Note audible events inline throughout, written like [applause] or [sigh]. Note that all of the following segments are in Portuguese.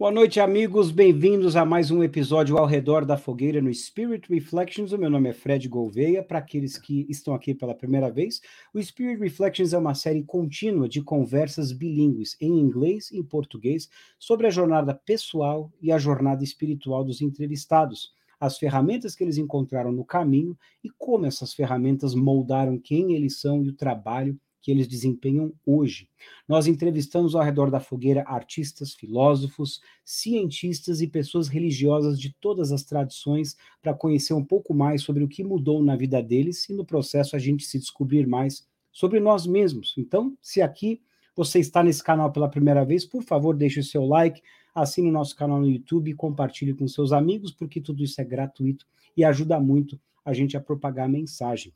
Boa noite, amigos. Bem-vindos a mais um episódio ao redor da fogueira no Spirit Reflections. O meu nome é Fred Gouveia. Para aqueles que estão aqui pela primeira vez, o Spirit Reflections é uma série contínua de conversas bilíngues em inglês e em português sobre a jornada pessoal e a jornada espiritual dos entrevistados, as ferramentas que eles encontraram no caminho e como essas ferramentas moldaram quem eles são e o trabalho que eles desempenham hoje. Nós entrevistamos ao redor da fogueira artistas, filósofos, cientistas e pessoas religiosas de todas as tradições para conhecer um pouco mais sobre o que mudou na vida deles e no processo a gente se descobrir mais sobre nós mesmos. Então, se aqui você está nesse canal pela primeira vez, por favor, deixe o seu like, assine o nosso canal no YouTube compartilhe com seus amigos, porque tudo isso é gratuito e ajuda muito a gente a propagar a mensagem.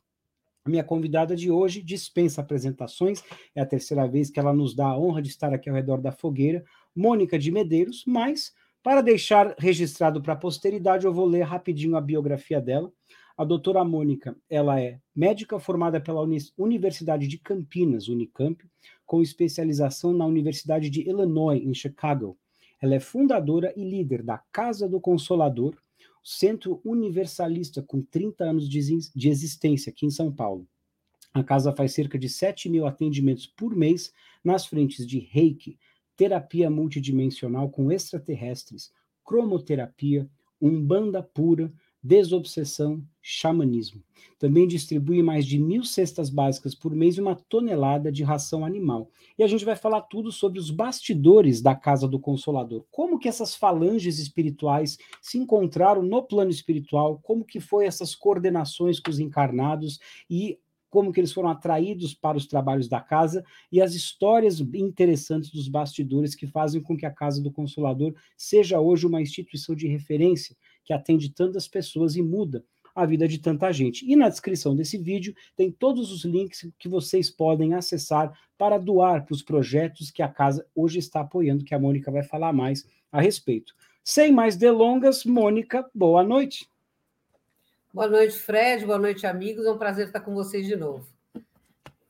A minha convidada de hoje dispensa apresentações, é a terceira vez que ela nos dá a honra de estar aqui ao redor da fogueira, Mônica de Medeiros, mas para deixar registrado para a posteridade, eu vou ler rapidinho a biografia dela. A doutora Mônica, ela é médica formada pela Universidade de Campinas, Unicamp, com especialização na Universidade de Illinois, em Chicago. Ela é fundadora e líder da Casa do Consolador, Centro Universalista, com 30 anos de existência aqui em São Paulo. A casa faz cerca de 7 mil atendimentos por mês nas frentes de reiki, terapia multidimensional com extraterrestres, cromoterapia, umbanda pura, desobsessão, xamanismo. Também distribui mais de mil cestas básicas por mês e uma tonelada de ração animal. E a gente vai falar tudo sobre os bastidores da Casa do Consolador. Como que essas falanges espirituais se encontraram no plano espiritual, como que foi essas coordenações com os encarnados e como que eles foram atraídos para os trabalhos da casa e as histórias interessantes dos bastidores que fazem com que a Casa do Consolador seja hoje uma instituição de referência que atende tantas pessoas e muda a vida de tanta gente. E na descrição desse vídeo tem todos os links que vocês podem acessar para doar para os projetos que a casa hoje está apoiando, que a Mônica vai falar mais a respeito. Sem mais delongas, Mônica, boa noite. Boa noite, Fred. Boa noite, amigos. É um prazer estar com vocês de novo.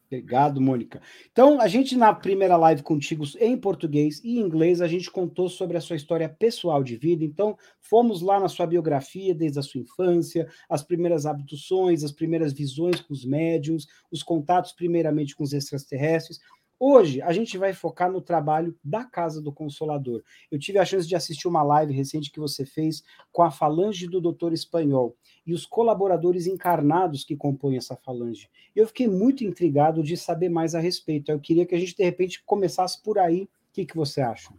Obrigado, Mônica. Então, a gente na primeira live contigo em português e inglês, a gente contou sobre a sua história pessoal de vida. Então, fomos lá na sua biografia, desde a sua infância, as primeiras abduções, as primeiras visões com os médiums, os contatos primeiramente com os extraterrestres. Hoje a gente vai focar no trabalho da Casa do Consolador. Eu tive a chance de assistir uma live recente que você fez com a falange do Doutor Espanhol e os colaboradores encarnados que compõem essa falange. Eu fiquei muito intrigado de saber mais a respeito. Eu queria que a gente de repente começasse por aí. O que, que você acha?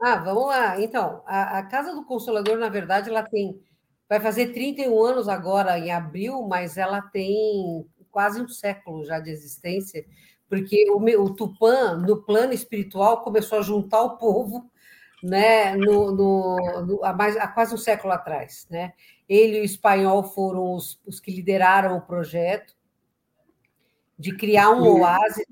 Ah, vamos lá. Então, a, a Casa do Consolador, na verdade, ela tem vai fazer 31 anos agora em abril, mas ela tem quase um século já de existência porque o, o Tupã, no plano espiritual, começou a juntar o povo né, no, no, no há, mais, há quase um século atrás. Né? Ele e o espanhol foram os, os que lideraram o projeto de criar um oásis.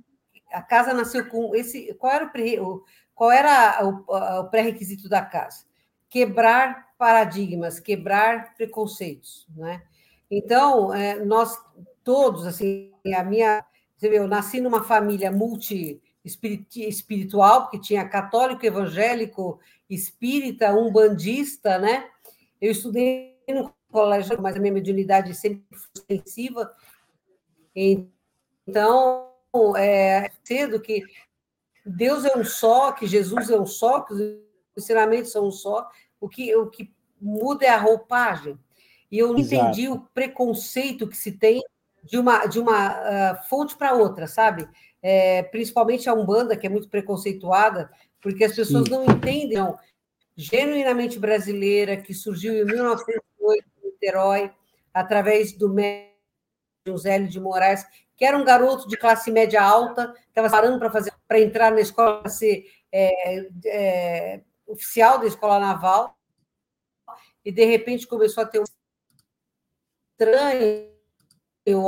A casa nasceu com esse. Qual era o, qual era o, o pré-requisito da casa? Quebrar paradigmas, quebrar preconceitos. Né? Então, é, nós todos, assim, a minha eu nasci numa família multi espiritual, porque tinha católico, evangélico, espírita, umbandista, né? Eu estudei no colégio, mas a minha mediunidade sempre foi extensiva. Então, é cedo que Deus é um só, que Jesus é um só, que os ensinamentos são um só. O que, o que muda é a roupagem. E eu Exato. entendi o preconceito que se tem de uma, de uma uh, fonte para outra, sabe? É, principalmente a Umbanda, que é muito preconceituada, porque as pessoas Sim. não entendem, não, genuinamente brasileira, que surgiu em 1908 em Niterói, através do médium Zélio de Moraes, que era um garoto de classe média alta, estava parando para fazer para entrar na escola para ser é, é, oficial da escola naval, e de repente começou a ter um estranho eu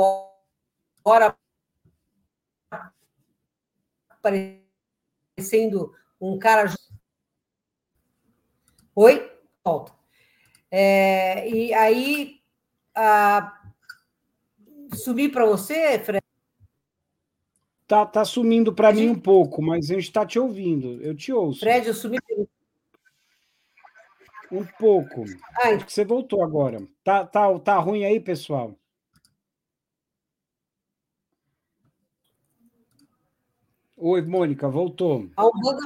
ora parecendo um cara. Oi? Volta. É, e aí, a... subir para você, Fred? Tá, tá sumindo para mim um pouco, mas a gente está te ouvindo. Eu te ouço. Fred, eu sumi. Um pouco. Ai. Acho que você voltou agora. Tá, tá, tá ruim aí, pessoal? Oi, Mônica, voltou. A Umbanda,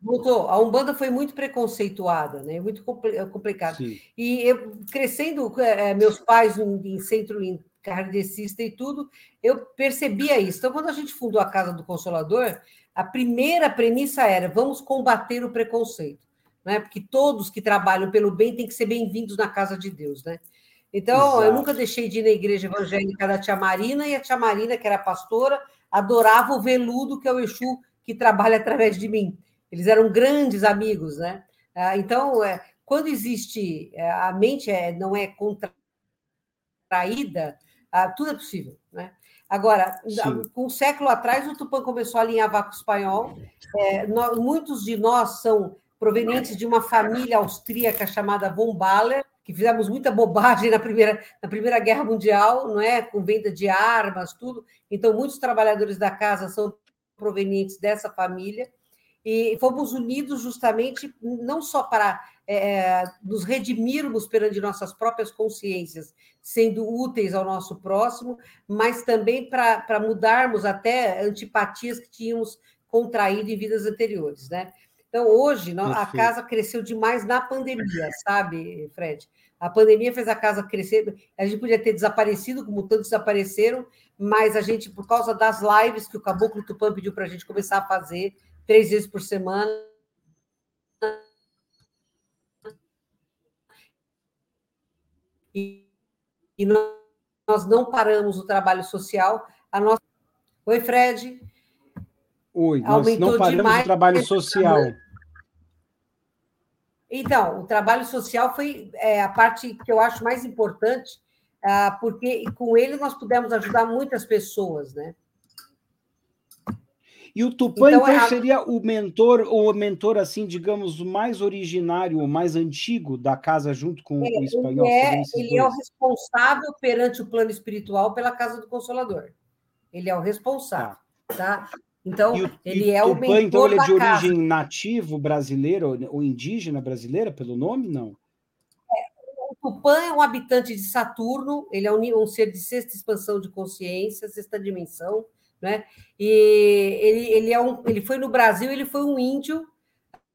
voltou. A Umbanda foi muito preconceituada, né? muito complicado. Sim. E eu, crescendo, é, meus pais em, centro em kardecista e tudo, eu percebia isso. Então, quando a gente fundou a Casa do Consolador, a primeira premissa era: vamos combater o preconceito né? Porque todos que trabalham pelo bem têm que ser bem-vindos na casa de Deus, né? Então, Exato. eu nunca deixei de ir na igreja evangélica da Tia Marina, e a Tia Marina, que era pastora, adorava o veludo, que é o Exu que trabalha através de mim. Eles eram grandes amigos, né? Ah, então, é, quando existe, é, a mente é, não é contraída, ah, tudo é possível, né? Agora, Sim. um século atrás, o Tupã começou a alinhar com o espanhol. É, nós, muitos de nós são provenientes de uma família austríaca chamada von Baller, que fizemos muita bobagem na primeira, na primeira Guerra Mundial, não é? Com venda de armas, tudo. Então, muitos trabalhadores da casa são provenientes dessa família e fomos unidos justamente não só para é, nos redimirmos perante nossas próprias consciências, sendo úteis ao nosso próximo, mas também para mudarmos até antipatias que tínhamos contraído em vidas anteriores, né? Então, hoje, a casa cresceu demais na pandemia, sabe, Fred? A pandemia fez a casa crescer. A gente podia ter desaparecido, como tantos desapareceram, mas a gente, por causa das lives que o Caboclo Tupã pediu para a gente começar a fazer, três vezes por semana. E, nós não paramos o trabalho social. A nossa... Oi, Fred. Oi, nós não paramos o trabalho social. Então, o trabalho social foi é, a parte que eu acho mais importante, ah, porque com ele nós pudemos ajudar muitas pessoas, né? E o Tupã, então, então a... seria o mentor, ou o mentor, assim, digamos, mais originário, o mais antigo da casa, junto com é, o espanhol? Ele, é, ele é, o responsável perante o plano espiritual pela Casa do Consolador. Ele é o responsável, tá? tá? Então, o, ele é o mentor então, ele é de origem casa. nativo brasileiro ou indígena brasileira, pelo nome, não? É, o Tupã é um habitante de Saturno, ele é um, um, ser de sexta expansão de consciência, sexta dimensão, né? E ele, ele, é um, ele foi no Brasil, ele foi um índio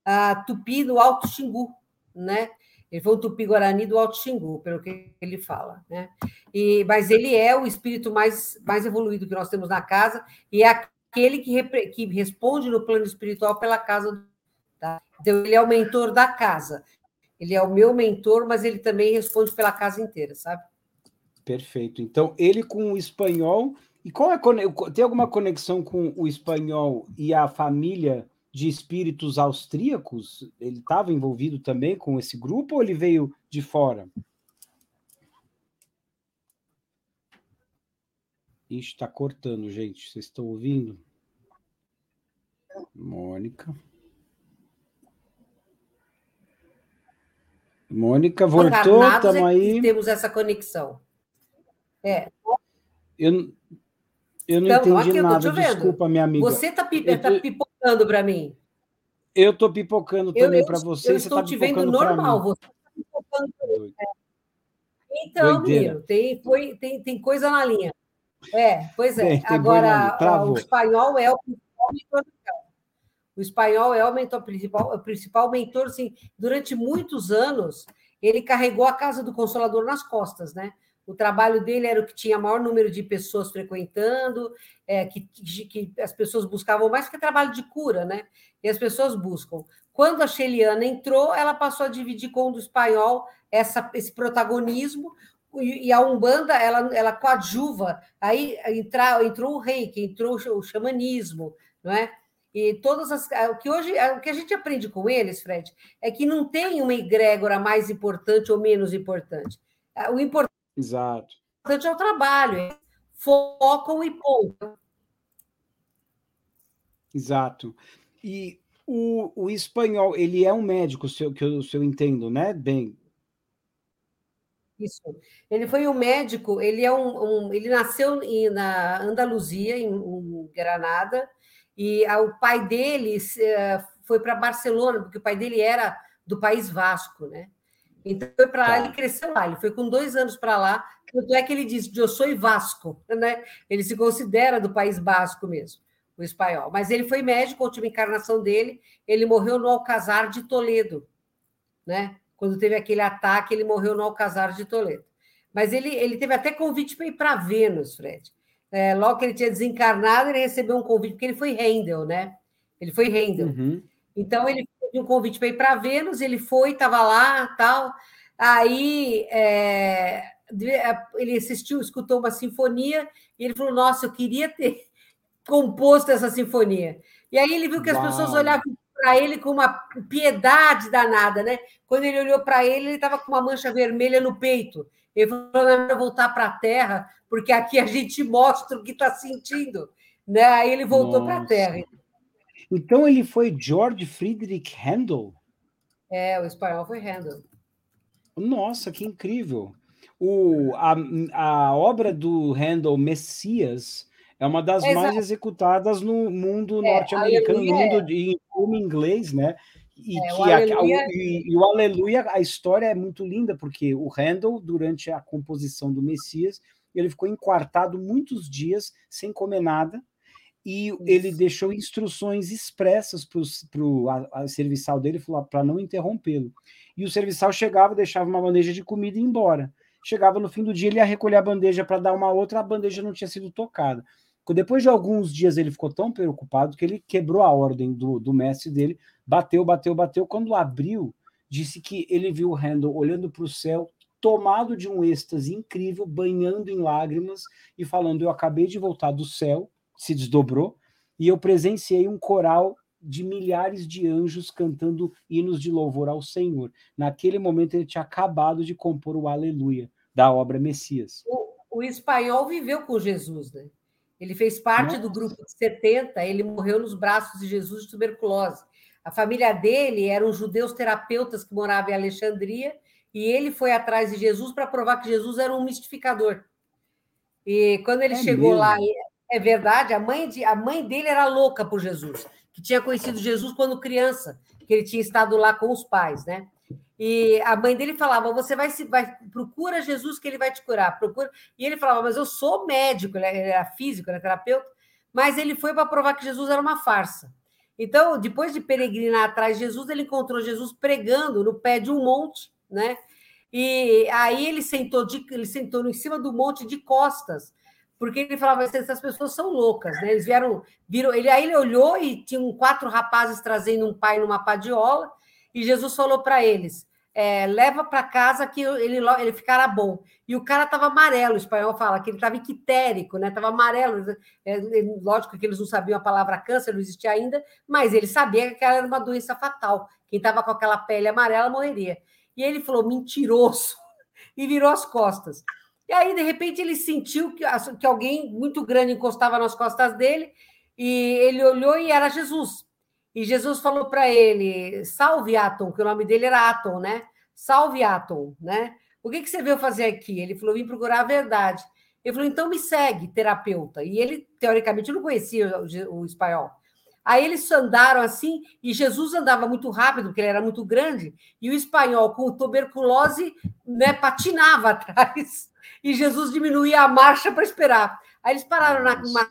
uh, tupi do Alto Xingu, né? Ele foi um tupi-guarani do Alto Xingu, pelo que ele fala, né? E, mas ele é o espírito mais, mais evoluído que nós temos na casa e é aquele que, que responde no plano espiritual pela casa. Tá? Então, ele é o mentor da casa. Ele é o meu mentor, mas ele também responde pela casa inteira, sabe? Perfeito. Então, ele com o espanhol. E qual é tem alguma conexão com o espanhol e a família de espíritos austríacos? Ele estava envolvido também com esse grupo ou ele veio de fora? Ixi, está cortando, gente. Vocês estão ouvindo? Mônica. Mônica voltou, estamos aí. Temos essa conexão. É. Eu, eu não então, entendi nada, desculpa, minha amiga. Você está tá pipocando para mim. Eu estou pipocando também para você. Eu estou tá te vendo normal, você está pipocando. Então, Miro, tem, foi, tem, tem coisa na linha. É, pois é. Tem Agora, o espanhol é o principal mentor O espanhol é o mentor principal, o principal mentor, sim. Durante muitos anos, ele carregou a Casa do Consolador nas costas, né? O trabalho dele era o que tinha maior número de pessoas frequentando, é, que, que as pessoas buscavam mais, que é trabalho de cura, né? E as pessoas buscam. Quando a Sheliana entrou, ela passou a dividir com o do espanhol essa, esse protagonismo, e a Umbanda ela, ela coadjuva, aí entra, entrou o reiki, entrou o xamanismo, não é? E todas as. O que hoje o que a gente aprende com eles, Fred, é que não tem uma egrégora mais importante ou menos importante. O importante Exato. é o trabalho, é focam e ponto. Exato. E o, o espanhol, ele é um médico, se eu, que eu, se eu entendo, né? Bem, isso. Ele foi um médico, ele é um, um ele nasceu em, na Andaluzia, em, em Granada, e a, o pai dele uh, foi para Barcelona, porque o pai dele era do País Vasco, né? Então foi para lá, tá. ele cresceu lá, ele foi com dois anos para lá, tanto é que ele diz, eu sou Vasco, [laughs] né? Ele se considera do País Basco mesmo, o espanhol. Mas ele foi médico, a última encarnação dele, ele morreu no Alcazar de Toledo, né? Quando teve aquele ataque, ele morreu no Alcazar de Toledo. Mas ele, ele teve até convite para ir para Vênus, Fred. É, logo que ele tinha desencarnado, ele recebeu um convite, porque ele foi Handel, né? Ele foi Handel. Uhum. Então, ele teve um convite para ir para Vênus, ele foi, estava lá, tal. Aí, é, ele assistiu, escutou uma sinfonia, e ele falou, nossa, eu queria ter [laughs] composto essa sinfonia. E aí ele viu que as Uau. pessoas olhavam para ele com uma piedade danada, né? Quando ele olhou para ele, ele estava com uma mancha vermelha no peito. Ele falou: não, voltar para a Terra, porque aqui a gente mostra o que está sentindo. Né? Aí ele voltou para a Terra. Então ele foi George Friedrich Handel? É, o espanhol foi Handel. Nossa, que incrível! O, a, a obra do Handel, Messias, é uma das Exato. mais executadas no mundo é, norte-americano, no mundo em inglês, né? E, é, que o aleluia... a, e, e, o Aleluia, a história é muito linda, porque o Handel, durante a composição do Messias, ele ficou enquartado muitos dias sem comer nada, e Isso. ele deixou instruções expressas para o serviçal dele para não interrompê-lo. E o serviçal chegava, deixava uma bandeja de comida e ia embora. Chegava no fim do dia, ele ia recolher a bandeja para dar uma outra, a bandeja não tinha sido tocada. Depois de alguns dias, ele ficou tão preocupado que ele quebrou a ordem do, do mestre dele, bateu, bateu, bateu. Quando abriu, disse que ele viu o Handel olhando para o céu, tomado de um êxtase incrível, banhando em lágrimas e falando: Eu acabei de voltar do céu, se desdobrou, e eu presenciei um coral de milhares de anjos cantando hinos de louvor ao Senhor. Naquele momento, ele tinha acabado de compor o Aleluia da obra Messias. O, o espanhol viveu com Jesus, né? Ele fez parte Nossa. do grupo de 70, ele morreu nos braços de Jesus de tuberculose. A família dele eram judeus terapeutas que moravam em Alexandria, e ele foi atrás de Jesus para provar que Jesus era um mistificador. E quando ele é chegou mesmo? lá, é verdade, a mãe, de, a mãe dele era louca por Jesus, que tinha conhecido Jesus quando criança, que ele tinha estado lá com os pais, né? E a mãe dele falava: você vai se vai, procura Jesus que ele vai te curar. Procura. E ele falava: mas eu sou médico, ele era físico, era terapeuta, mas ele foi para provar que Jesus era uma farsa. Então, depois de peregrinar atrás de Jesus, ele encontrou Jesus pregando no pé de um monte, né? E aí ele sentou, de, ele sentou em cima do monte de costas, porque ele falava: essas pessoas são loucas, né? Eles vieram, viram, ele aí ele olhou e tinham quatro rapazes trazendo um pai numa padiola, e Jesus falou para eles: é, leva para casa que ele, ele ficará bom. E o cara estava amarelo, o espanhol fala que ele estava equitérico, né? Estava amarelo. É, lógico que eles não sabiam a palavra câncer, não existia ainda, mas ele sabia que era uma doença fatal. Quem estava com aquela pele amarela morreria. E ele falou, mentiroso, [laughs] e virou as costas. E aí, de repente, ele sentiu que, que alguém muito grande encostava nas costas dele, e ele olhou e era Jesus. E Jesus falou para ele: Salve Atom, que o nome dele era Atom, né? Salve Atom, né? O que, que você veio fazer aqui? Ele falou: Vim procurar a verdade. Ele falou: Então me segue, terapeuta. E ele, teoricamente, não conhecia o, o espanhol. Aí eles andaram assim, e Jesus andava muito rápido, porque ele era muito grande, e o espanhol, com tuberculose, né, patinava [laughs] atrás. E Jesus diminuía a marcha para esperar. Aí eles pararam na, numa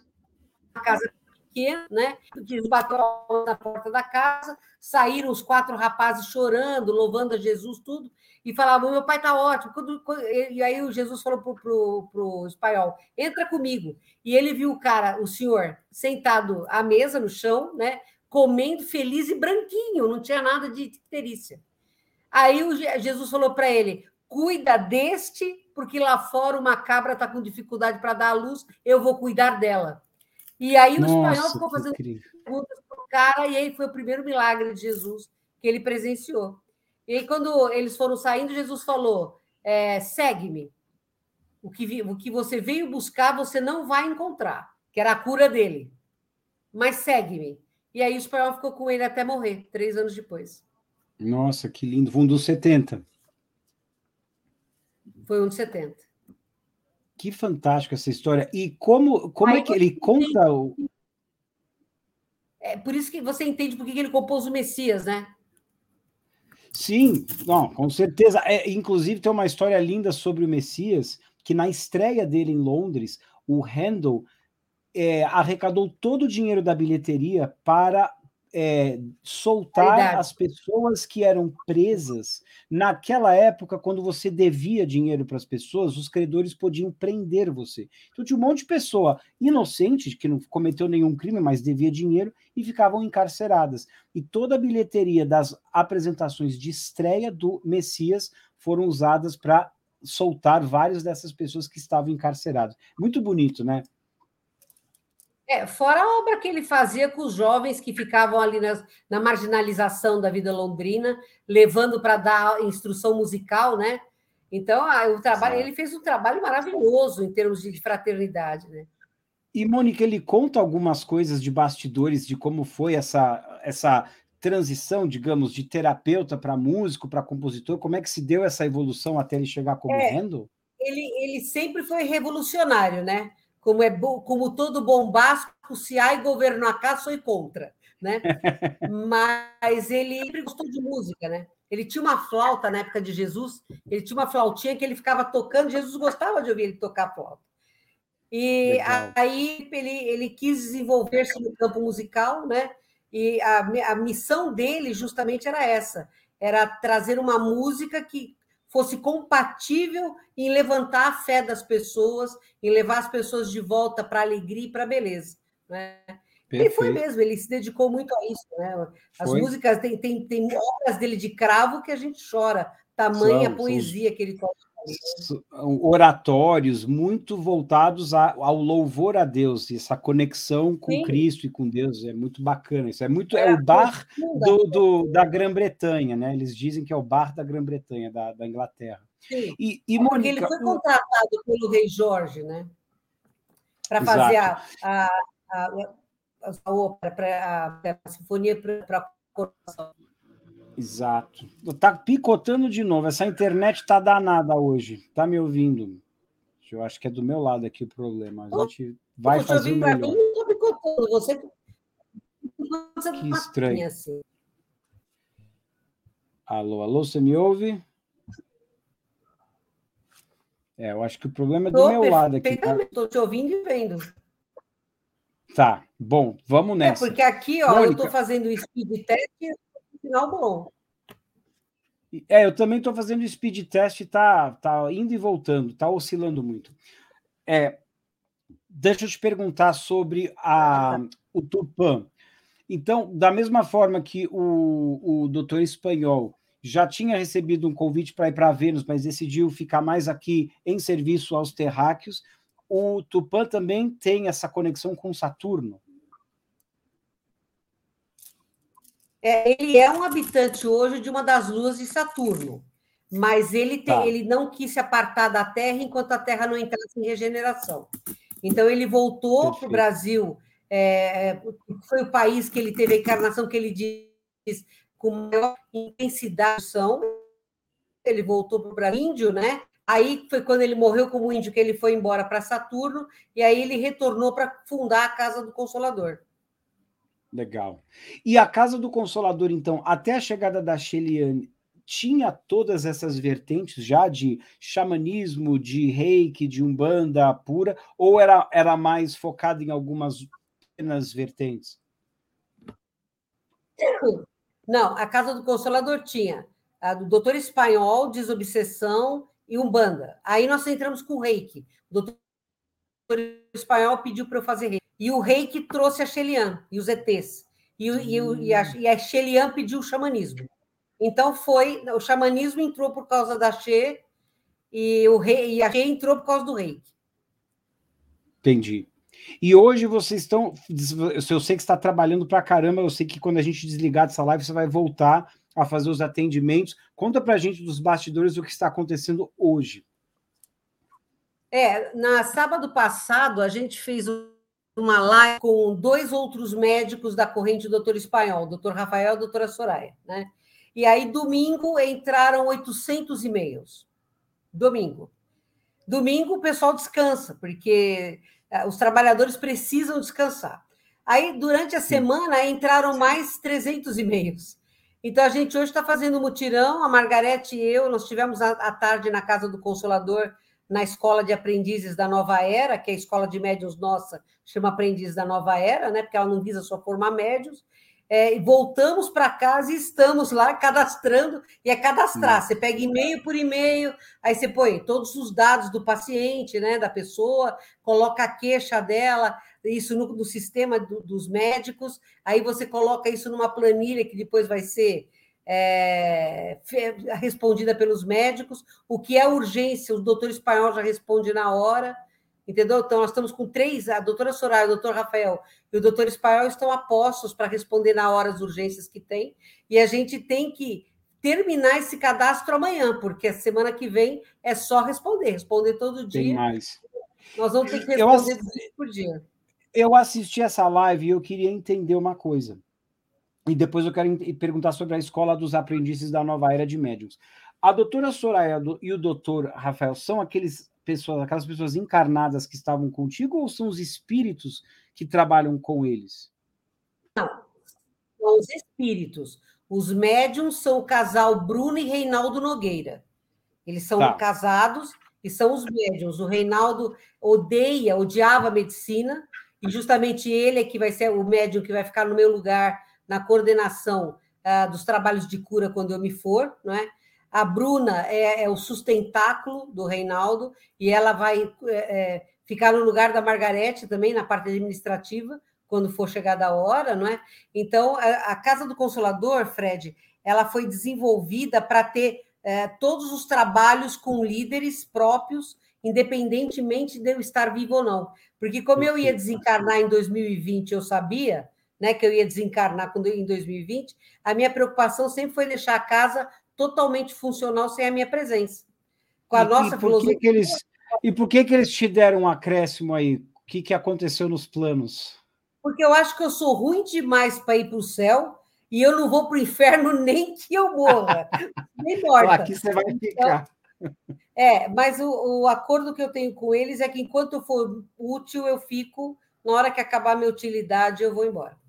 casa pequeno, né? Que bateu na porta da casa, saíram os quatro rapazes chorando, louvando a Jesus, tudo, e falavam: meu pai está ótimo. Quando, quando, e aí o Jesus falou para o pro, espanhol: entra comigo. E ele viu o cara, o senhor, sentado à mesa, no chão, né? Comendo feliz e branquinho, não tinha nada de icterícia. Aí o Jesus falou para ele: cuida deste, porque lá fora uma cabra está com dificuldade para dar a luz, eu vou cuidar dela. E aí o Nossa, espanhol ficou fazendo perguntas para o cara, e aí foi o primeiro milagre de Jesus que ele presenciou. E aí, quando eles foram saindo, Jesus falou: é, segue-me. O que, o que você veio buscar, você não vai encontrar, que era a cura dele. Mas segue-me. E aí o espanhol ficou com ele até morrer, três anos depois. Nossa, que lindo. Foi um dos 70. Foi um dos 70. Que fantástico essa história. E como, como é que ele conta o. É por isso que você entende por que ele compôs o Messias, né? Sim, não, com certeza. É, inclusive, tem uma história linda sobre o Messias, que na estreia dele em Londres, o Handel é, arrecadou todo o dinheiro da bilheteria para é, soltar as pessoas que eram presas. Naquela época, quando você devia dinheiro para as pessoas, os credores podiam prender você. Então tinha um monte de pessoa inocente, que não cometeu nenhum crime, mas devia dinheiro, e ficavam encarceradas. E toda a bilheteria das apresentações de estreia do Messias foram usadas para soltar várias dessas pessoas que estavam encarceradas. Muito bonito, né? É, fora a obra que ele fazia com os jovens que ficavam ali na, na marginalização da vida londrina, levando para dar instrução musical, né? Então, o trabalho, ele fez um trabalho maravilhoso em termos de fraternidade, né? E, Mônica, ele conta algumas coisas de bastidores de como foi essa, essa transição, digamos, de terapeuta para músico, para compositor, como é que se deu essa evolução até ele chegar como é? Ele, ele sempre foi revolucionário, né? Como é como todo bombástico, se há governo acá, sou contra, né? [laughs] Mas ele sempre gostou de música, né? Ele tinha uma flauta na época de Jesus, ele tinha uma flautinha que ele ficava tocando, Jesus gostava de ouvir ele tocar flauta. E Legal. aí ele, ele quis desenvolver-se no campo musical, né? E a, a missão dele justamente era essa, era trazer uma música que fosse compatível em levantar a fé das pessoas, em levar as pessoas de volta para a alegria e para a beleza. Né? Ele foi mesmo, ele se dedicou muito a isso. Né? As foi. músicas, tem, tem, tem obras dele de cravo que a gente chora, tamanha poesia que ele toca oratórios muito voltados ao louvor a Deus, e essa conexão com Sim. Cristo e com Deus é muito bacana. Isso é muito é, é o bar do, do, da Grã-Bretanha, né? Eles dizem que é o bar da Grã-Bretanha, da, da, Inglaterra. Sim. E, e Mônica, ele foi contratado pelo rei Jorge, né? Para fazer a, a, a, a, ópera, a, a sinfonia para a coroação. Exato. Tá picotando de novo. Essa internet tá danada hoje. Tá me ouvindo? Eu acho que é do meu lado aqui o problema. A gente vai fazer o melhor. Mim, não picotando. Você... Que estranho. Assim. Alô, alô, você me ouve? É, eu acho que o problema é do meu lado aqui. Estou tá? te ouvindo e vendo. Tá, bom, vamos é, nessa. É porque aqui, ó, Mônica... eu estou fazendo o speed test final bom. É, eu também estou fazendo speed test, tá, tá indo e voltando, tá oscilando muito. É, deixa eu te perguntar sobre a, o Tupã. Então, da mesma forma que o, o doutor espanhol já tinha recebido um convite para ir para Vênus, mas decidiu ficar mais aqui em serviço aos terráqueos, o Tupã também tem essa conexão com Saturno. É, ele é um habitante hoje de uma das luas de Saturno, mas ele, tem, tá. ele não quis se apartar da Terra enquanto a Terra não entrasse em regeneração. Então, ele voltou para o Brasil, é, foi o país que ele teve a encarnação que ele diz com maior intensidade. Ele voltou para o Brasil, índio, né? Aí foi quando ele morreu como índio que ele foi embora para Saturno, e aí ele retornou para fundar a Casa do Consolador. Legal. E a Casa do Consolador, então, até a chegada da Sheliane, tinha todas essas vertentes já de xamanismo, de reiki, de umbanda pura, ou era, era mais focada em algumas pequenas vertentes? Não, a Casa do Consolador tinha a do doutor espanhol, desobsessão e umbanda. Aí nós entramos com reiki. O doutor espanhol pediu para eu fazer reiki. E o rei que trouxe a Shelian e os ETs. E, e, e, a, e a Shelian pediu o xamanismo. Então foi. O xamanismo entrou por causa da She e, o rei, e a She entrou por causa do rei. Entendi. E hoje vocês estão. Eu sei que está trabalhando para caramba. Eu sei que quando a gente desligar dessa live, você vai voltar a fazer os atendimentos. Conta para a gente dos bastidores o que está acontecendo hoje. É, na sábado passado, a gente fez uma live com dois outros médicos da corrente do doutor espanhol, doutor Rafael e doutora Soraya, né? E aí, domingo, entraram 800 e-mails. Domingo. Domingo, o pessoal descansa, porque eh, os trabalhadores precisam descansar. Aí, durante a semana, entraram mais 300 e-mails. Então, a gente hoje está fazendo mutirão, a Margarete e eu, nós tivemos à tarde na Casa do Consolador, na Escola de Aprendizes da Nova Era, que é a escola de médios nossa, chama Aprendizes da Nova Era, né? porque ela não visa só formar médios, é, voltamos para casa e estamos lá cadastrando, e é cadastrar. Você pega e-mail por e-mail, aí você põe todos os dados do paciente, né, da pessoa, coloca a queixa dela, isso no, no sistema do, dos médicos, aí você coloca isso numa planilha que depois vai ser é, respondida pelos médicos. O que é urgência, o doutor espanhol já responde na hora entendeu? Então, nós estamos com três, a doutora Soraya, o doutor Rafael e o doutor Espael estão apostos para responder na hora as urgências que tem, e a gente tem que terminar esse cadastro amanhã, porque a semana que vem é só responder, responder todo dia. Tem mais. Nós vamos ter que responder assisti... por dia. Eu assisti essa live e eu queria entender uma coisa. E depois eu quero perguntar sobre a escola dos aprendizes da nova era de médiums. A doutora Soraya e o doutor Rafael são aqueles pessoas, aquelas pessoas encarnadas que estavam contigo ou são os espíritos que trabalham com eles? Não, são os espíritos. Os médiums são o casal Bruno e Reinaldo Nogueira. Eles são tá. casados e são os médiums. O Reinaldo odeia, odiava a medicina, e justamente ele é que vai ser o médium que vai ficar no meu lugar na coordenação uh, dos trabalhos de cura quando eu me for, não é? A Bruna é, é o sustentáculo do Reinaldo e ela vai é, é, ficar no lugar da Margarete também na parte administrativa quando for chegada a hora, não é? Então, a, a Casa do Consolador, Fred, ela foi desenvolvida para ter é, todos os trabalhos com líderes próprios, independentemente de eu estar vivo ou não. Porque como eu ia desencarnar em 2020, eu sabia, né, que eu ia desencarnar em 2020, a minha preocupação sempre foi deixar a casa totalmente funcional sem a minha presença. Com a e, nossa e por filosofia. Que que eles, e por que, que eles te deram um acréscimo aí? O que, que aconteceu nos planos? Porque eu acho que eu sou ruim demais para ir para o céu e eu não vou para o inferno [laughs] nem que eu morra. nem [laughs] morta. Aqui você vai ficar. Então, é, mas o, o, acordo que eu tenho com eles é que enquanto eu for útil, eu fico. Na hora que acabar a minha utilidade, eu vou embora.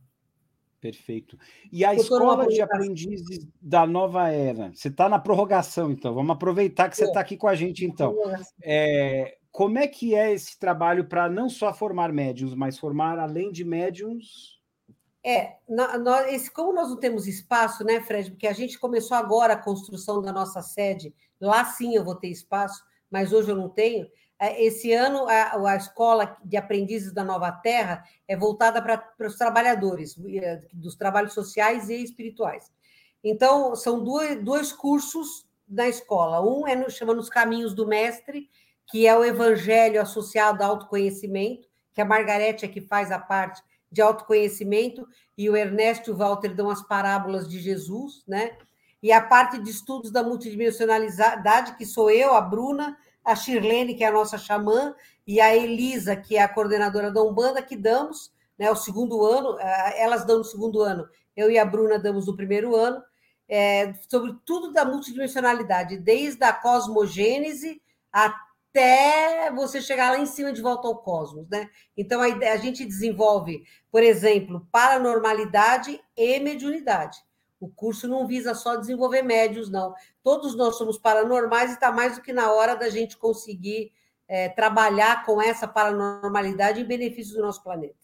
Perfeito. E a escola de aprendizes da nova era, você está na prorrogação, então. Vamos aproveitar que você está aqui com a gente, então. É, como é que é esse trabalho para não só formar médiums, mas formar além de médiums? É, nós, esse, como nós não temos espaço, né, Fred? Porque a gente começou agora a construção da nossa sede. Lá sim eu vou ter espaço, mas hoje eu não tenho. É, esse ano, a, a escola de aprendizes da Nova Terra é voltada para, para os trabalhadores, é, dos trabalhos sociais e espirituais. Então, são dois, dois cursos na escola. Um é no, chama Nos Caminhos do Mestre, que é o evangelho associado ao autoconhecimento, que a Margarete é que faz a parte de autoconhecimento, e o Ernesto e o Walter dão as parábolas de Jesus, né? E a parte de estudos da multidimensionalidade, que sou eu, a Bruna, a Shirlene, que é a nossa xamã, e a Elisa, que é a coordenadora da Umbanda, que damos né, o segundo ano, eh, elas dão no segundo ano, eu e a Bruna damos no primeiro ano, é, sobre tudo da multidimensionalidade, desde a cosmogênese até você chegar lá em cima de volta ao cosmos, né? Então a, a gente desenvolve, por exemplo, paranormalidade e mediunidade. O curso não visa só desenvolver médios, não. Todos nós somos paranormais e está mais do que na hora da gente conseguir é, trabalhar com essa paranormalidade em benefício do nosso planeta.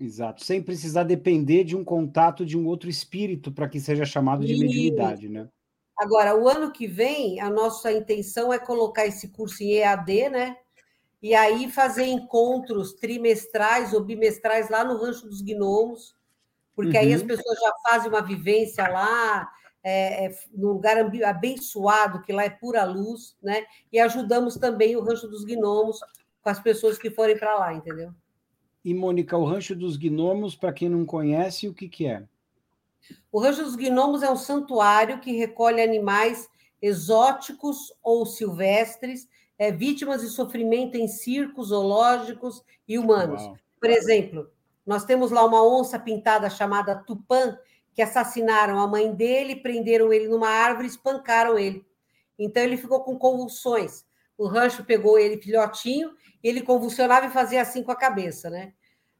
Exato, sem precisar depender de um contato de um outro espírito para que seja chamado de mediunidade, né? Agora, o ano que vem, a nossa intenção é colocar esse curso em EAD, né? E aí fazer encontros trimestrais ou bimestrais lá no Rancho dos Gnomos, porque uhum. aí as uhum. pessoas já fazem uma vivência lá, é, é, num lugar abençoado, que lá é pura luz, né? E ajudamos também o Rancho dos Gnomos com as pessoas que forem para lá, entendeu? E, Mônica, o Rancho dos Gnomos, para quem não conhece, o que, que é? O Rancho dos Gnomos é um santuário que recolhe animais exóticos ou silvestres, é, vítimas de sofrimento em circos zoológicos e humanos. Uau. Por exemplo, nós temos lá uma onça pintada chamada Tupã, que assassinaram a mãe dele, prenderam ele numa árvore e espancaram ele. Então ele ficou com convulsões. O rancho pegou ele filhotinho, ele convulsionava e fazia assim com a cabeça, né?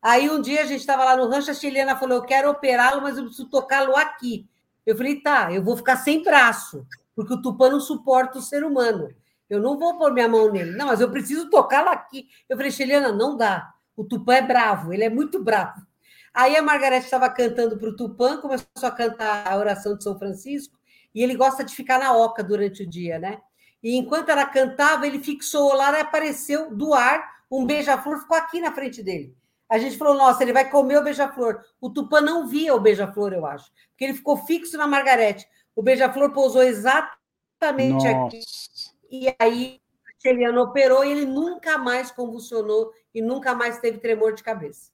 Aí um dia a gente estava lá no rancho, a chilena falou: Eu quero operá-lo, mas eu preciso tocá-lo aqui. Eu falei, tá, eu vou ficar sem braço, porque o Tupã não suporta o ser humano. Eu não vou pôr minha mão nele. Não, mas eu preciso tocá-lo aqui. Eu falei, Xeliana, não dá. O Tupã é bravo, ele é muito bravo. Aí a Margarete estava cantando para o Tupã, começou a cantar a oração de São Francisco, e ele gosta de ficar na oca durante o dia, né? E enquanto ela cantava, ele fixou lá e apareceu do ar um beija-flor, ficou aqui na frente dele. A gente falou, nossa, ele vai comer o beija-flor. O Tupã não via o beija-flor, eu acho, porque ele ficou fixo na Margarete. O beija-flor pousou exatamente nossa. aqui. E aí, a Eliana operou e ele nunca mais convulsionou e nunca mais teve tremor de cabeça.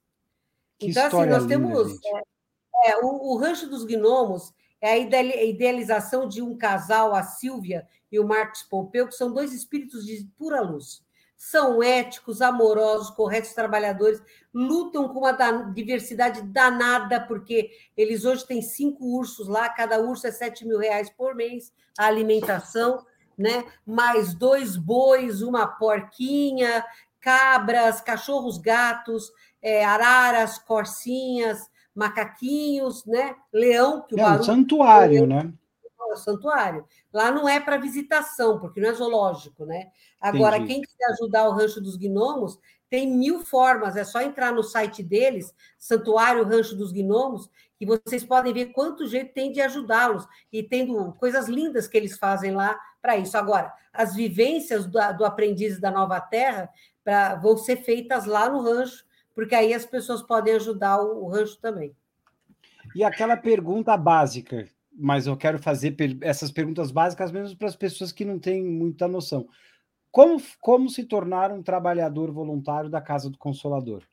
Que então, assim, nós linda, temos. É, é, o, o Rancho dos Gnomos é a idealização de um casal, a Silvia e o Marcos Pompeu, que são dois espíritos de pura luz. São éticos, amorosos, corretos trabalhadores, lutam com uma diversidade danada, porque eles hoje têm cinco ursos lá, cada urso é sete mil reais por mês, a alimentação, né? mais dois bois, uma porquinha, cabras, cachorros, gatos, é, araras, corcinhas, macaquinhos, né? Leão, que o é um santuário, né? É santuário. Lá não é para visitação, porque não é zoológico, né? Agora, Entendi. quem quiser ajudar o Rancho dos Gnomos, tem mil formas, é só entrar no site deles, Santuário Rancho dos Gnomos, que vocês podem ver quanto jeito tem de ajudá-los. E tendo coisas lindas que eles fazem lá para isso. Agora, as vivências do, do aprendiz da Nova Terra pra, vão ser feitas lá no rancho, porque aí as pessoas podem ajudar o, o rancho também. E aquela pergunta básica, mas eu quero fazer essas perguntas básicas mesmo para as pessoas que não têm muita noção. Como, como se tornar um trabalhador voluntário da Casa do Consolador?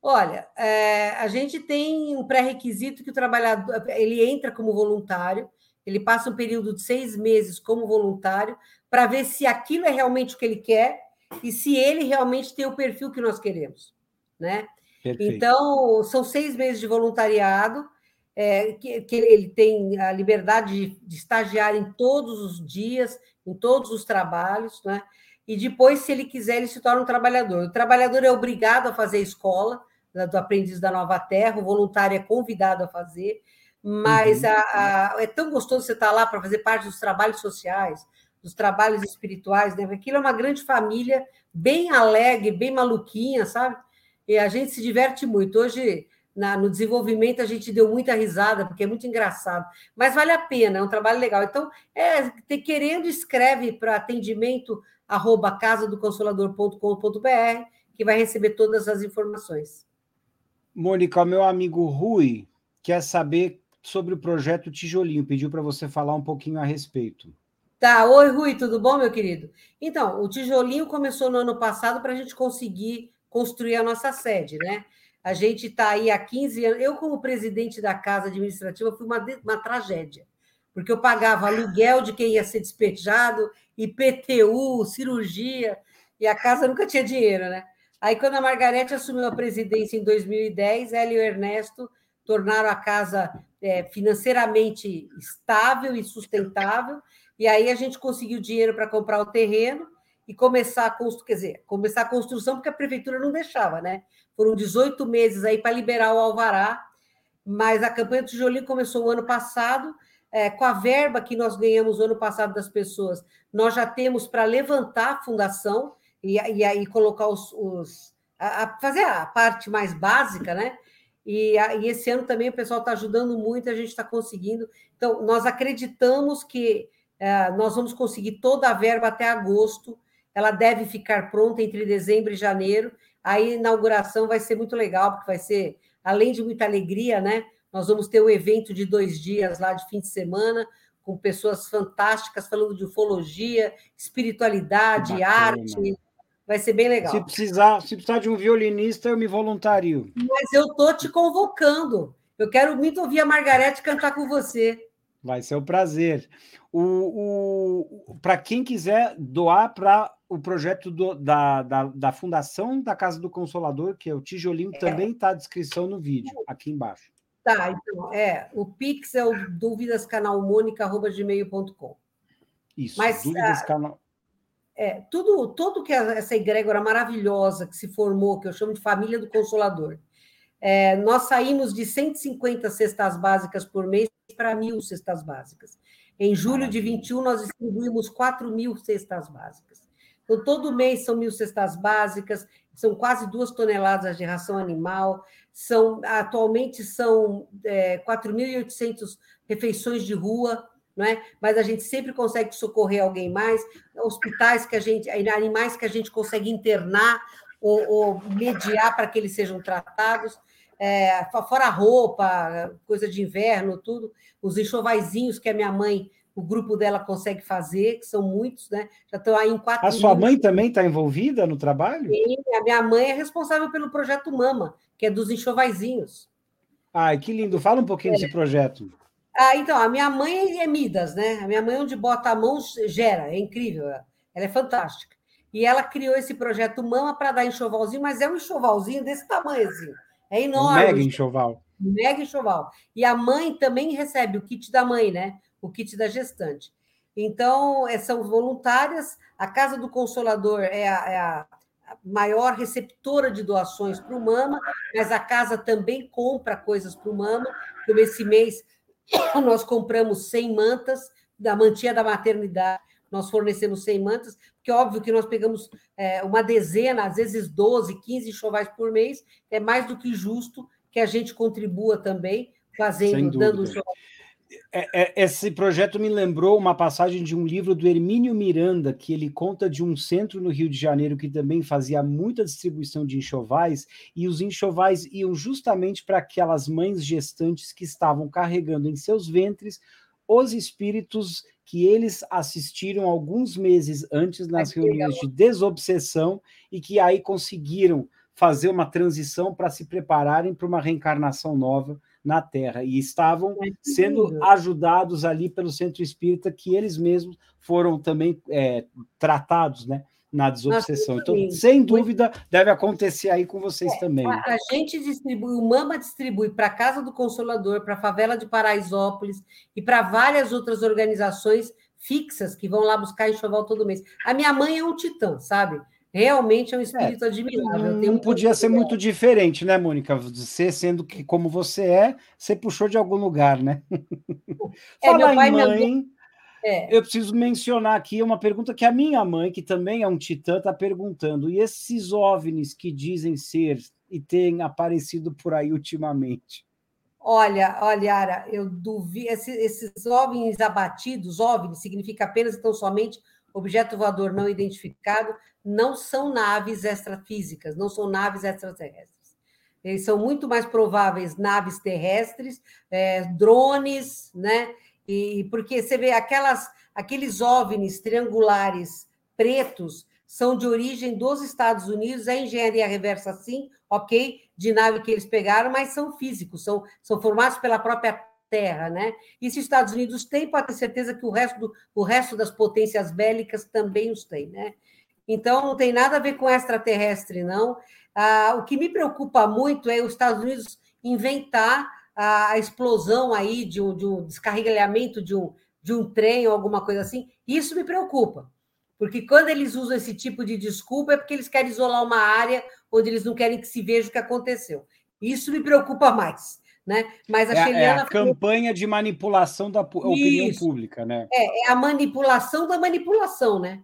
Olha, é, a gente tem um pré-requisito que o trabalhador ele entra como voluntário, ele passa um período de seis meses como voluntário para ver se aquilo é realmente o que ele quer e se ele realmente tem o perfil que nós queremos, né? Perfeito. Então, são seis meses de voluntariado, é, que, que, ele tem a liberdade de, de, estagiar em todos os dias, em todos os trabalhos, né? E depois, se ele quiser, ele se torna um trabalhador. O trabalhador é obrigado a fazer a escola do aprendiz da Nova Terra, o voluntário é convidado a fazer, mas uhum. a, a, é tão gostoso você estar lá para fazer parte dos trabalhos sociais, dos trabalhos espirituais, né? Aquilo é uma grande família, bem alegre, bem maluquinha, sabe? E a gente se diverte muito. Hoje, na, no desenvolvimento, a gente deu muita risada, porque é muito engraçado. Mas vale a pena, é um trabalho legal. Então, é, te, querendo, escreve para atendimento arroba casadoconsolador.com.br, que vai receber todas as informações. Mônica, meu amigo Rui quer saber sobre o projeto Tijolinho, pediu para você falar um pouquinho a respeito. Tá, oi Rui, tudo bom, meu querido? Então, o tijolinho começou no ano passado para a gente conseguir construir a nossa sede, né? A gente está aí há 15 anos. Eu, como presidente da casa administrativa, fui uma, uma tragédia, porque eu pagava aluguel de quem ia ser despejado, IPTU, cirurgia, e a casa nunca tinha dinheiro, né? Aí, quando a Margarete assumiu a presidência em 2010, ela e o Ernesto tornaram a casa é, financeiramente estável e sustentável, e aí a gente conseguiu dinheiro para comprar o terreno e começar a construir, quer dizer, começar a construção, porque a prefeitura não deixava, né? Foram 18 meses aí para liberar o alvará, mas a campanha do tijolinho começou o ano passado, é, com a verba que nós ganhamos o ano passado das pessoas, nós já temos para levantar a fundação e, e aí colocar os. os a, a fazer a parte mais básica, né? E, e, esse ano também o pessoal está ajudando muito, a gente está conseguindo. Então, nós acreditamos que é, nós vamos conseguir toda a verba até agosto. Ela deve ficar pronta entre dezembro e janeiro. A inauguração vai ser muito legal, porque vai ser, além de muita alegria, né? Nós vamos ter o um evento de dois dias lá de fim de semana, com pessoas fantásticas falando de ufologia, espiritualidade, arte. Vai ser bem legal. Se precisar, se precisar de um violinista, eu me voluntario. Mas eu tô te convocando. Eu quero muito ouvir a Margarete cantar com você. Vai ser um prazer. O, o para quem quiser doar para o projeto do, da, da, da, Fundação da Casa do Consolador, que é o Tijolinho, é. também está a descrição no vídeo, aqui embaixo. Tá, então, é, o Pix é o dúvidascanalmonica.gmail.com. Isso, Mas, dúvidas ah, canal... É, tudo, tudo que essa egrégora maravilhosa que se formou, que eu chamo de família do Consolador, É, nós saímos de 150 cestas básicas por mês para mil cestas básicas. Em julho de 21, nós distribuímos 4 mil cestas básicas. Então, todo mês são mil cestas básicas, são quase duas toneladas de ração animal, são atualmente são é, 4.800 refeições de rua, não é? Mas a gente sempre consegue socorrer alguém mais, hospitais que a gente, animais que a gente consegue internar ou, ou mediar para que eles sejam tratados. É, fora roupa, coisa de inverno, tudo, os enxovaizinhos que a minha mãe, o grupo dela consegue fazer, que são muitos, né? Já estão aí em quatro. A sua mãe também está envolvida no trabalho? Sim, a minha mãe é responsável pelo projeto Mama, que é dos enxovaizinhos. Ai, que lindo! Fala um pouquinho é. desse projeto. Ah, então, a minha mãe é Midas, né? A minha mãe, onde bota a mão, gera, é incrível, ela é fantástica. E ela criou esse projeto Mama para dar enxovalzinho, mas é um enxovalzinho desse tamanho, assim. É enorme. Um mega enxoval. Mega enxoval. E a mãe também recebe o kit da mãe, né? O kit da gestante. Então, é, são voluntárias. A Casa do Consolador é a, é a maior receptora de doações para o Mama, mas a casa também compra coisas para o Mama. Como esse mês [coughs] nós compramos 100 mantas da mantinha da maternidade, nós fornecemos 100 mantas, porque é óbvio que nós pegamos é, uma dezena, às vezes 12, 15 enxovais por mês, é mais do que justo que a gente contribua também, fazendo, dando esse projeto me lembrou uma passagem de um livro do Hermínio Miranda, que ele conta de um centro no Rio de Janeiro que também fazia muita distribuição de enxovais, e os enxovais iam justamente para aquelas mães gestantes que estavam carregando em seus ventres os espíritos que eles assistiram alguns meses antes nas reuniões de desobsessão e que aí conseguiram fazer uma transição para se prepararem para uma reencarnação nova na Terra e estavam sendo ajudados ali pelo centro espírita que eles mesmos foram também é, tratados, né? Na desobsessão. Então, sem dúvida, deve acontecer aí com vocês é, também. A, a, gente distribui, o Mama distribui para a Casa do Consolador, para a Favela de Paraisópolis e para várias outras organizações fixas que vão lá buscar enxoval todo mês. A minha mãe é um titã, sabe? Realmente é um espírito é, admirável. Não, podia ser muito diferente, né, Mônica? Você, sendo que como você é, você puxou de algum lugar, né? [laughs] É, Falar em mãe, é. eu preciso mencionar aqui uma pergunta que a minha mãe, que também é um titã, está perguntando. E esses OVNIs que dizem ser e têm aparecido por aí ultimamente? Olha, olha, Ara, eu duvido. Esses, esses OVNIs abatidos, OVNI significa apenas então somente objeto voador não identificado, não são naves extrafísicas, não são naves extraterrestres. Eles são muito mais prováveis naves terrestres, é, drones, né? E porque você vê aquelas, aqueles OVNIs triangulares pretos são de origem dos Estados Unidos, a engenharia reversa sim, ok, de nave que eles pegaram, mas são físicos, são, são formados pela própria terra, né? E se os Estados Unidos têm, pode ter certeza que o resto, do, o resto das potências bélicas também os tem, né? Então, não tem nada a ver com extraterrestre, não. Ah, o que me preocupa muito é os Estados Unidos inventar a, explosão aí de um, de um descarregamento de um, de um trem ou alguma coisa assim. Isso me preocupa, porque quando eles usam esse tipo de desculpa é porque eles querem isolar uma área onde eles não querem que se veja o que aconteceu. Isso me preocupa mais né? Mas a é, é a campanha de manipulação da opinião Isso. pública, né? É, é a manipulação da manipulação, né?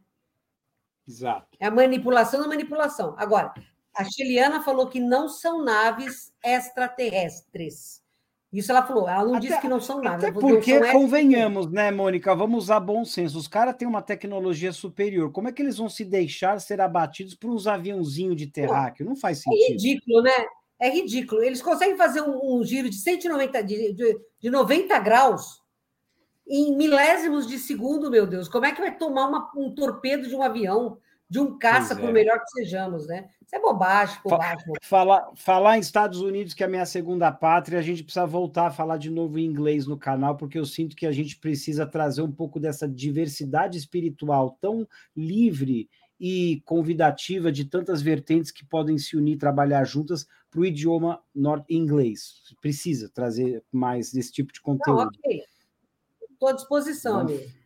Exato. É a manipulação da manipulação. Agora, a Chiliana falou que não são naves extraterrestres. Isso ela falou, ela não até, disse que não são naves. Até porque, convenhamos, né, Mônica? Vamos usar bom senso. Os caras têm uma tecnologia superior. Como é que eles vão se deixar ser abatidos por uns aviãozinhos de terráqueo? Não faz é sentido. É ridículo, né? É ridículo. Eles conseguem fazer um, um giro de 190 de, de, de 90 graus em milésimos de segundo, meu Deus. Como é que vai tomar uma, um torpedo de um avião, de um caça, por é. melhor que sejamos, né? Isso é bobagem, bobagem. Falar, falar em Estados Unidos, que é a minha segunda pátria, a gente precisa voltar a falar de novo em inglês no canal, porque eu sinto que a gente precisa trazer um pouco dessa diversidade espiritual tão livre e convidativa de tantas vertentes que podem se unir, trabalhar juntas para o idioma inglês. Precisa trazer mais desse tipo de conteúdo. Não, ok. Estou à disposição, amigo.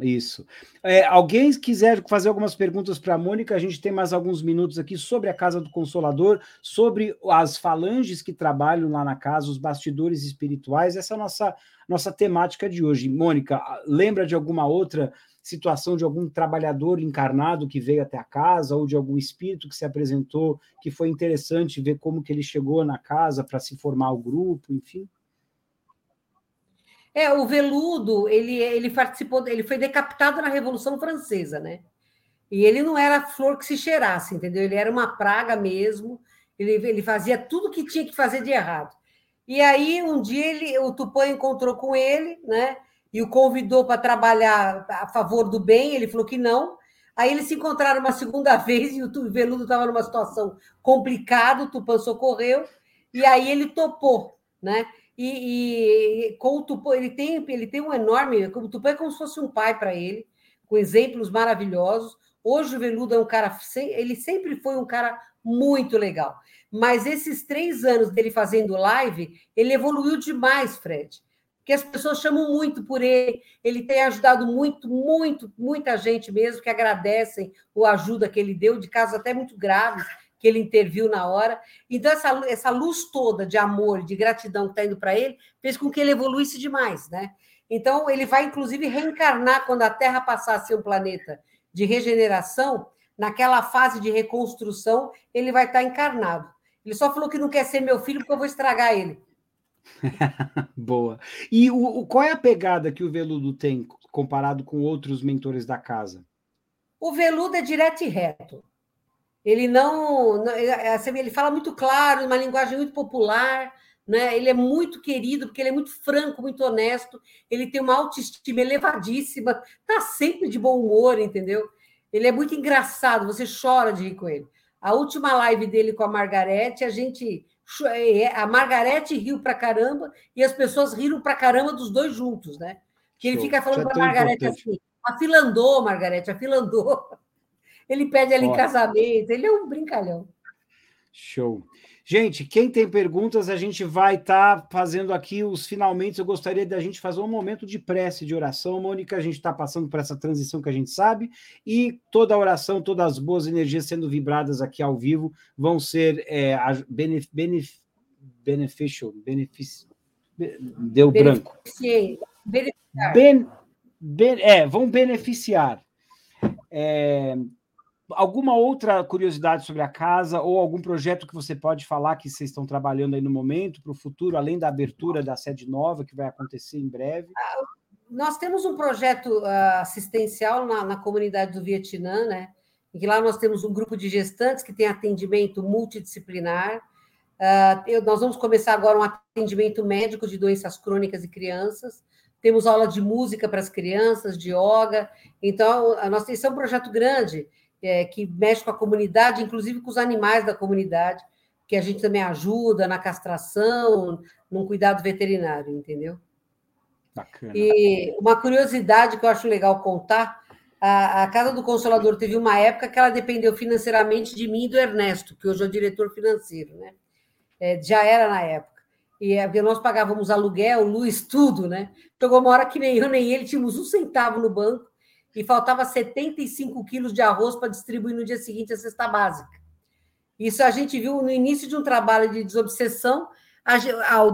Isso. É, alguém quiser fazer algumas perguntas para a Mônica, a gente tem mais alguns minutos aqui sobre a Casa do Consolador, sobre as falanges que trabalham lá na casa, os bastidores espirituais. Essa é a nossa, nossa temática de hoje. Mônica, lembra de alguma outra situação de algum trabalhador encarnado que veio até a casa ou de algum espírito que se apresentou que foi interessante ver como que ele chegou na casa para se formar o grupo, enfim? É, o veludo, ele, ele participou, ele foi decapitado na Revolução Francesa, né? E ele não era flor que se cheirasse, entendeu? Ele era uma praga mesmo. Ele, ele fazia tudo que tinha que fazer de errado. E aí, um dia, ele, o Tupã encontrou com ele, né? E o convidou para trabalhar a favor do bem. Ele falou que não. Aí eles se encontraram uma segunda [laughs] vez e o Veludo estava numa situação complicada. O Tupã socorreu. E aí ele topou, né? E, e, com o Tupã, ele tem, ele tem um enorme. O Tupã é como se fosse um pai para ele, com exemplos maravilhosos. Hoje o Veludo é um cara. Ele sempre foi um cara muito legal. Mas esses três anos dele fazendo live, ele evoluiu demais, Fred. Porque as pessoas chamam muito por ele. Ele tem ajudado muito, muito, muita gente mesmo que agradecem a ajuda que ele deu, de casos até muito graves que ele interviu na hora. Então, essa, essa luz toda de amor, de gratidão que está indo para ele, fez com que ele evoluísse demais, né? Então, ele vai, inclusive, reencarnar quando a Terra passar a ser um planeta de regeneração, naquela fase de reconstrução, ele vai estar tá encarnado. Ele só falou que não quer ser meu filho porque eu vou estragar ele. [laughs] Boa. E o, o, qual é a pegada que o Veludo tem comparado com outros mentores da casa? O Veludo é direto e reto. Ele não, é, assim, ele fala muito claro, uma linguagem muito popular, né? Ele é muito querido porque ele é muito franco, muito honesto. Ele tem uma autoestima elevadíssima, tá sempre de bom humor, entendeu? Ele é muito engraçado, você chora de rir com ele. A última live dele com a Margarete, a gente a Margarete riu pra caramba e as pessoas riram pra caramba dos dois juntos, né? Que ele fica falando para a Margarete assim: afilandou, Margarete, afilandou. [laughs] Ele pede ela em casamento, ele é um brincalhão. Show. Gente, quem tem perguntas, a gente vai estar tá fazendo aqui os finalmente. Eu gostaria da gente fazer um momento de prece, de oração. Mônica, a gente está passando por essa transição que a gente sabe, e toda a oração, todas as boas energias sendo vibradas aqui ao vivo vão ser é, benef, benef, beneficial, benefício. Deu branco. Beneficiar. Ben, ben, é, vão beneficiar. É, alguma outra curiosidade sobre a casa ou algum projeto que você pode falar que vocês estão trabalhando aí no momento para o futuro, além da abertura da sede nova que vai acontecer em breve? Ah, nós temos um projeto uh, assistencial na, na, comunidade do Vietnã, né? Em que lá nós temos um grupo de gestantes que tem atendimento multidisciplinar. Eu, nós vamos começar agora um atendimento médico de doenças crônicas e crianças. Temos aula de música para as crianças, de yoga. Então, a nossa, esse é um projeto grande é, que mexe com a comunidade, inclusive com os animais da comunidade, que a gente também ajuda na castração, num cuidado veterinário, entendeu? Bacana. E uma curiosidade que eu acho legal contar: a, a, Casa do Consolador teve uma época que ela dependeu financeiramente de mim e do Ernesto, que hoje é o diretor financeiro, né? É, já era na época. E é, nós pagávamos aluguel, luz, tudo, né? Chegou uma hora que nem eu nem ele tínhamos um centavo no banco e faltava 75 quilos de arroz para distribuir no dia seguinte a cesta básica. Isso a gente viu no início de um trabalho de desobsessão,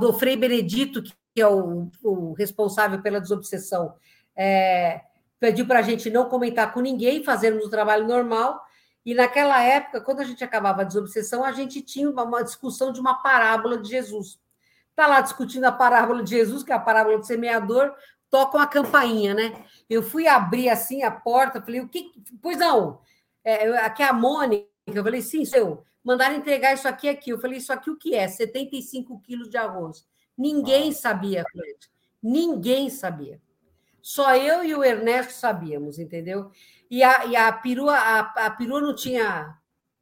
o Frei Benedito, que é o, o responsável pela desobsessão, é, pediu para a gente não comentar com ninguém, fazermos o trabalho normal. E naquela época, quando a gente acabava a desobsessão, a gente tinha uma, uma discussão de uma parábola de Jesus. Está lá discutindo a parábola de Jesus, que é a parábola do semeador, tocam a campainha, né? Eu fui abrir assim a porta, falei, o que. Pois não, é, aqui é a Mônica, eu falei, sim, seu. Mandaram entregar isso aqui aqui. Eu falei, isso aqui o que é? 75 quilos de arroz. Ninguém sabia, Fred. Ninguém sabia. Só eu e o Ernesto sabíamos, entendeu? E a, e a perua, a, a perua não tinha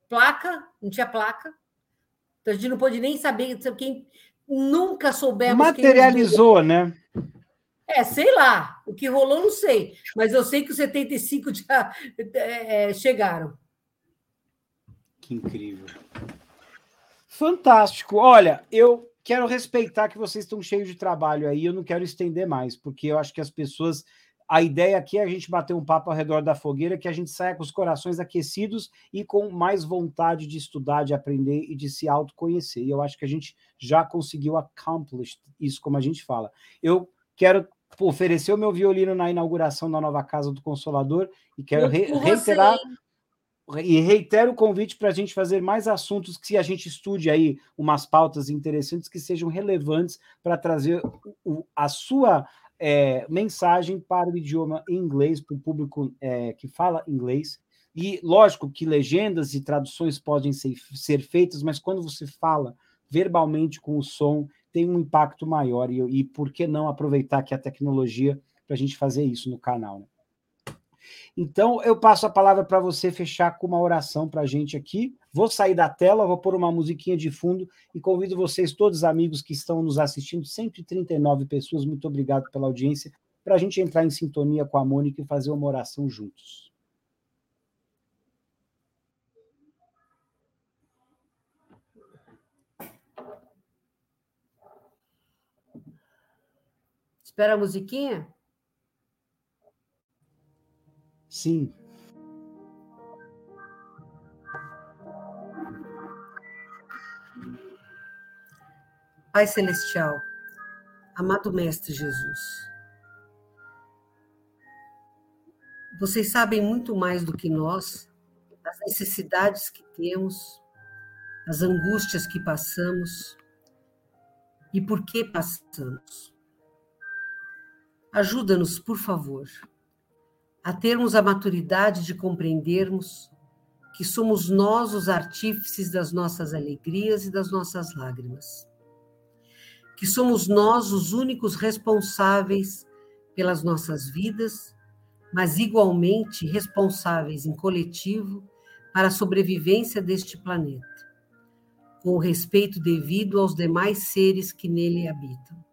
placa, não tinha placa. Então a gente não pôde nem saber quem nunca soubemos. Materializou, quem... né? É, sei lá. O que rolou, não sei. Mas eu sei que os 75 já é, chegaram. Que incrível. Fantástico. Olha, eu quero respeitar que vocês estão cheios de trabalho aí. Eu não quero estender mais, porque eu acho que as pessoas a ideia aqui é a gente bater um papo ao redor da fogueira, que a gente saia com os corações aquecidos e com mais vontade de estudar, de aprender e de se autoconhecer. E eu acho que a gente já conseguiu accomplish isso, como a gente fala. Eu quero oferecer o meu violino na inauguração da nova Casa do Consolador e quero re reiterar e reitero o convite para a gente fazer mais assuntos que a gente estude aí umas pautas interessantes que sejam relevantes para trazer o, a sua é, mensagem para o idioma inglês, para o público é, que fala inglês. E lógico que legendas e traduções podem ser, ser feitas, mas quando você fala verbalmente com o som, tem um impacto maior. E, e por que não aproveitar que a tecnologia para a gente fazer isso no canal? Né? Então, eu passo a palavra para você fechar com uma oração para a gente aqui. Vou sair da tela, vou pôr uma musiquinha de fundo e convido vocês, todos os amigos que estão nos assistindo, 139 pessoas, muito obrigado pela audiência, para a gente entrar em sintonia com a Mônica e fazer uma oração juntos. Espera a musiquinha? Sim. Pai Celestial, amado Mestre Jesus, vocês sabem muito mais do que nós as necessidades que temos, as angústias que passamos e por que passamos. Ajuda-nos, por favor a termos a maturidade de compreendermos que somos nós os artífices das nossas alegrias e das nossas lágrimas. Que somos nós os únicos responsáveis pelas nossas vidas, mas igualmente responsáveis em coletivo para a sobrevivência deste planeta, com o respeito devido aos demais seres que nele habitam.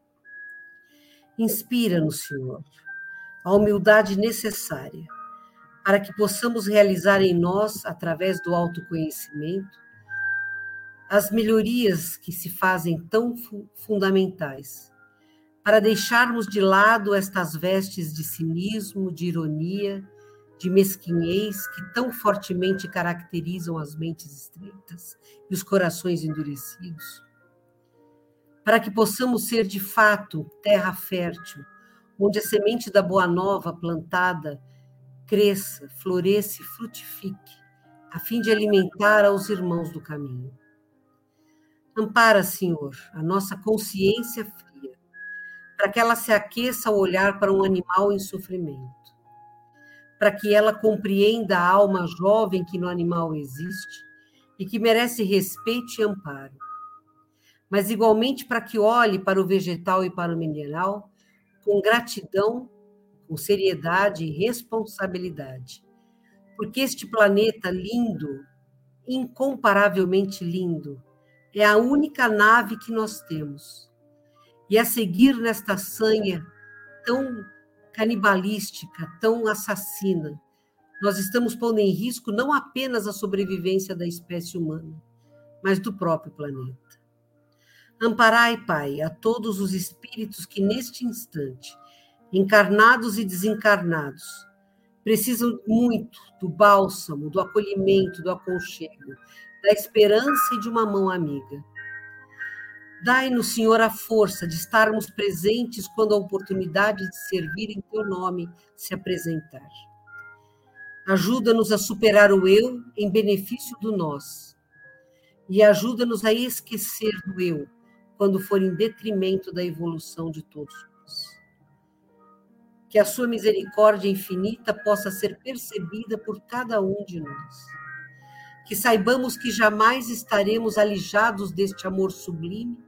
Inspira-nos, Senhor, a humildade necessária para que possamos realizar em nós, através do autoconhecimento, as melhorias que se fazem tão fundamentais, para deixarmos de lado estas vestes de cinismo, de ironia, de mesquinhez que tão fortemente caracterizam as mentes estreitas e os corações endurecidos, para que possamos ser de fato terra fértil onde a semente da boa nova plantada cresça, floresça e frutifique, a fim de alimentar aos irmãos do caminho. Ampara, Senhor, a nossa consciência fria, para que ela se aqueça ao olhar para um animal em sofrimento, para que ela compreenda a alma jovem que no animal existe e que merece respeito e amparo, mas igualmente para que olhe para o vegetal e para o mineral com gratidão, com seriedade e responsabilidade. Porque este planeta lindo, incomparavelmente lindo, é a única nave que nós temos. E a seguir nesta sanha tão canibalística, tão assassina, nós estamos pondo em risco não apenas a sobrevivência da espécie humana, mas do próprio planeta. Amparai, Pai, a todos os espíritos que neste instante, encarnados e desencarnados, precisam muito do bálsamo, do acolhimento, do aconchego, da esperança e de uma mão amiga. Dai-nos, Senhor, a força de estarmos presentes quando a oportunidade de servir em Teu nome se apresentar. Ajuda-nos a superar o eu em benefício do nós. E ajuda-nos a esquecer do eu quando for em detrimento da evolução de todos nós. Que a sua misericórdia infinita possa ser percebida por cada um de nós. Que saibamos que jamais estaremos alijados deste amor sublime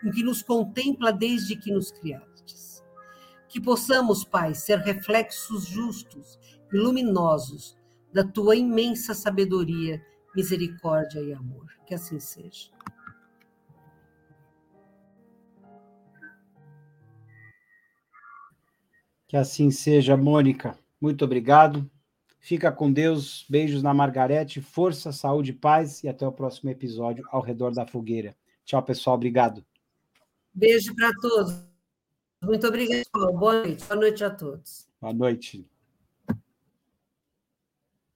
com que nos contempla desde que nos criastes. Que possamos, Pai, ser reflexos justos e luminosos da tua imensa sabedoria, misericórdia e amor. Que assim seja. Que assim seja, Mônica. Muito obrigado. Fica com Deus. Beijos na Margarete. Força, saúde, paz e até o próximo episódio ao redor da fogueira. Tchau, pessoal. Obrigado. Beijo para todos. Muito obrigada. Boa noite. Boa noite a todos. Boa noite.